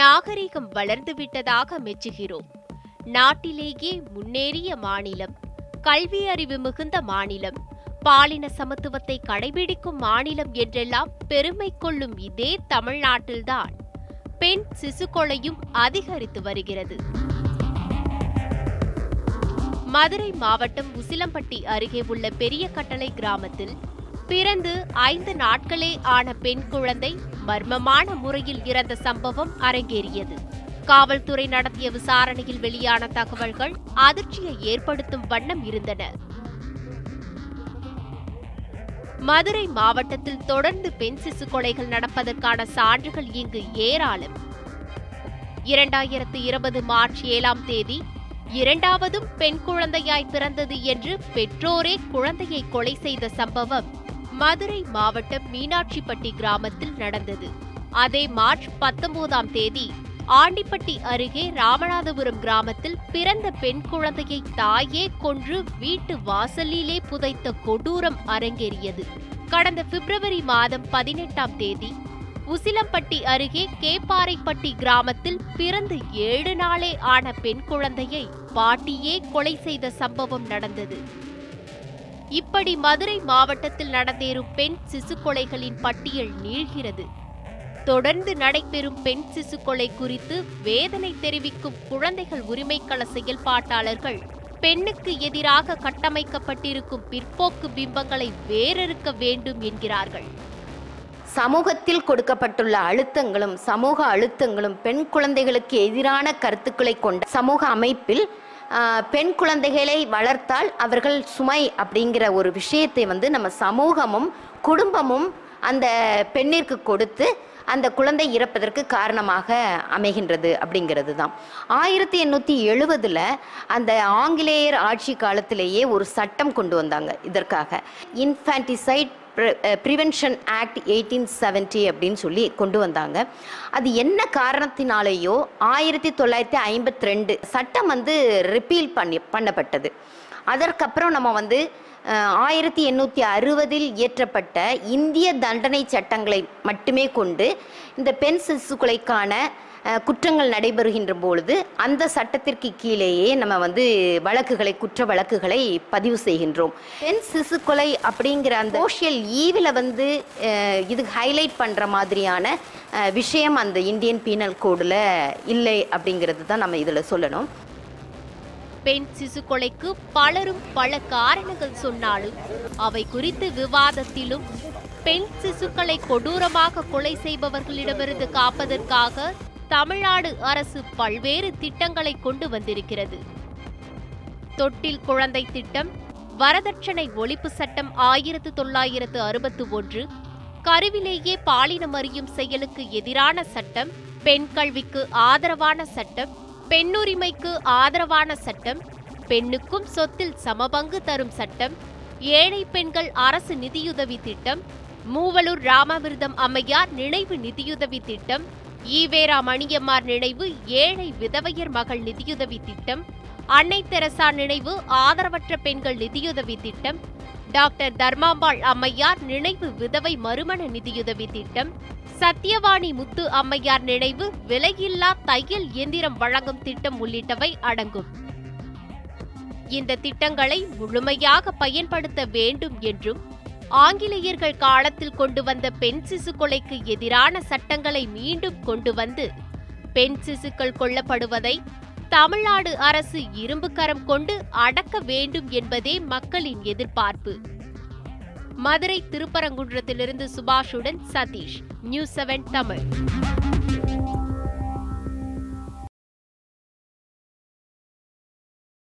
நாகரிகம் வளர்ந்துவிட்டதாக மெச்சுகிறோம். நாட்டிலேயே முன்னேறிய மாநிலம் கல்வி அறிவு மிகுந்த மாநிலம் பாலின சமத்துவத்தை கடைபிடிக்கும் மாநிலம் என்றெல்லாம் பெருமை கொள்ளும் இதே தமிழ்நாட்டில்தான் பெண் சிசு கொலையும் அதிகரித்து வருகிறது. மதுரை மாவட்டம் உசிலம்பட்டி அருகே உள்ள பெரிய கட்டளை கிராமத்தில் பிறந்து ஐந்து நாட்களே ஆன பெண் குழந்தை மர்மமான முறையில் இறந்த சம்பவம் அரங்கேறியது. காவல்துறை நடத்திய விசாரணையில் வெளியான தகவல்கள் அதிர்ச்சியை ஏற்படுத்தும் வண்ணம் இருந்தன. மதுரை மாவட்டத்தில் தொடர்ந்து பெண் சிசு கொலைகள் நடப்பதற்கான சான்றுகள் இங்கு ஏராளம். இரண்டாயிரத்து இருபது மார்ச் ஏழாம் தேதி இரண்டாவதும் பெண் குழந்தையாய் பிறந்தது என்று பெற்றோரே குழந்தையை கொலை செய்த சம்பவம் மதுரை மாவட்டம் மீனாட்சிப்பட்டி கிராமத்தில் நடந்தது. அதே மார்ச் பத்தொன்பதாம் தேதி ஆண்டிப்பட்டி அருகே ராமநாதபுரம் கிராமத்தில் பிறந்த பெண் குழந்தையை தாயே கொன்று வீட்டு வாசலிலே புதைத்த கொடூரம் அரங்கேறியது. கடந்த பிப்ரவரி மாதம் பதினெட்டாம் தேதி உசிலம்பட்டி அருகே கேப்பாறைப்பட்டி கிராமத்தில் பிறந்து ஏழு நாளே ஆன பெண் குழந்தையை பாட்டியே கொலை செய்த சம்பவம் நடந்தது. இப்படி மதுரை மாவட்டத்தில் நடந்தேறும் பெண் சிசு கொலைகளின் பட்டியல் நீள்கிறது. தொடர்ந்து நடைபெறும் பெண் சிசு கொலை குறித்து வேதனை தெரிவிக்கும் குழந்தைகள் உரிமைக்கள செயல்பாட்டாளர்கள் பெண்ணுக்கு எதிராக கட்டமைக்கப்பட்டிருக்கும் பிற்போக்கு பிம்பங்களை வேறறுக்க வேண்டும் என்கிறார்கள். சமூகத்தில் கொடுக்கப்பட்டுள்ள அழுத்தங்களும் சமூக அழுத்தங்களும் பெண் குழந்தைகளுக்கு எதிரான கருத்துக்களை கொண்ட சமூக அமைப்பில் பெண் குழந்தைகளை வளர்த்தால் அவர்கள் சுமை அப்படிங்கிற ஒரு விஷயத்தை வந்து நம்ம சமூகமும் குடும்பமும் அந்த பெண்ணிற்கு கொடுத்து அந்த குழந்தை இறப்பதற்கு காரணமாக அமைகின்றது அப்படிங்கிறது தான் ஆயிரத்தி எண்ணூற்றி எழுபதில் அந்த ஆங்கிலேயர் ஆட்சி காலத்திலேயே ஒரு சட்டம் கொண்டு வந்தாங்க இதற்காக. Infanticide prevention act eighteen seventy அப்படின்னு சொல்லி கொண்டு வந்தாங்க. அது என்ன காரணத்தினாலேயோ ஆயிரத்தி தொள்ளாயிரத்தி ஐம்பத்தி ரெண்டு சட்டம் வந்து ரிப்பீல் பண்ணி பண்ணப்பட்டது. அதற்கப்புறம் நம்ம வந்து ஆயிரத்தி எண்ணூற்றி அறுபதில் இயற்றப்பட்ட இந்திய தண்டனை சட்டங்களை மட்டுமே கொண்டு இந்த பெண் சிசுக்குலைக்கான குற்றங்கள் நடைபெறுகின்ற பொழுது அந்த சட்டத்திற்கு கீழேயே நம்ம வந்து வழக்குகளை குற்ற வழக்குகளை பதிவு செய்கின்றோம். பெண் சிசு கொலை அப்படிங்கிற அந்த சோஷியல் ஈவில் வந்து இது ஹைலைட் பண்ணுற மாதிரியான விஷயம் அந்த இந்தியன் பீனல் கோடில் இல்லை அப்படிங்கிறது தான் நம்ம இதில் சொல்லணும். பெண் சிசு கொலைக்கு பலரும் பல காரணங்கள் சொன்னாலும் அவை குறித்து விவாதத்திலும் பெண் சிசுக்களை கொடூரமாக கொலை செய்பவர்களிடமிருந்து காப்பதற்காக தமிழ்நாடு அரசு பல்வேறு திட்டங்களை கொண்டு வந்திருக்கிறது. தொட்டில் குழந்தை திட்டம் வரதட்சணை ஒழிப்பு சட்டம் ஆயிரத்து தொள்ளாயிரத்து அறுபத்து ஒன்று கருவிலேயே பாலினம் அறியும் செயலுக்கு எதிரான சட்டம் பெண் கல்விக்கு ஆதரவான சட்டம் பெண்ணுரிமைக்கு ஆதரவான சட்டம் பெண்ணுக்கும் சொத்தில் சமபங்கு தரும் சட்டம் ஏழை பெண்கள் அரசு நிதியுதவி திட்டம் மூவலூர் ராமவிரதம் அம்மையார் நினைவு நிதியுதவி திட்டம் ஈவேரா மணியம்மார் நினைவு ஏழை விதவையர் மகள் நிதியுதவி திட்டம் அன்னை தெரசா நினைவு ஆதரவற்ற பெண்கள் நிதியுதவி திட்டம். டாக்டர் தர்மாம்பாள் அம்மையார் நினைவு விதவை மறுமண நிதியுதவி திட்டம். சத்தியவாணி முத்து அம்மையார் நினைவு விலையில்லா தையல் இயந்திரம் வழங்கும் திட்டம் உள்ளிட்டவை அடங்கும். இந்த திட்டங்களை முழுமையாக பயன்படுத்த வேண்டும் என்றும் ஆங்கிலேயர்கள் காலத்தில் கொண்டு வந்த பெண் சிசு கொலைக்கு எதிரான சட்டங்களை மீண்டும் கொண்டு வந்து பெண் சிசுக்கள் கொல்லப்படுவதை தமிழ்நாடு அரசு இரும்பு கரம் கொண்டு அடக்க வேண்டும் என்பதே மக்களின் எதிர்பார்ப்பு. மதுரை திருப்பரங்குன்றத்திலிருந்து சுபாஷுடன் சதீஷ் நியூஸ் செவன் தமிழ்.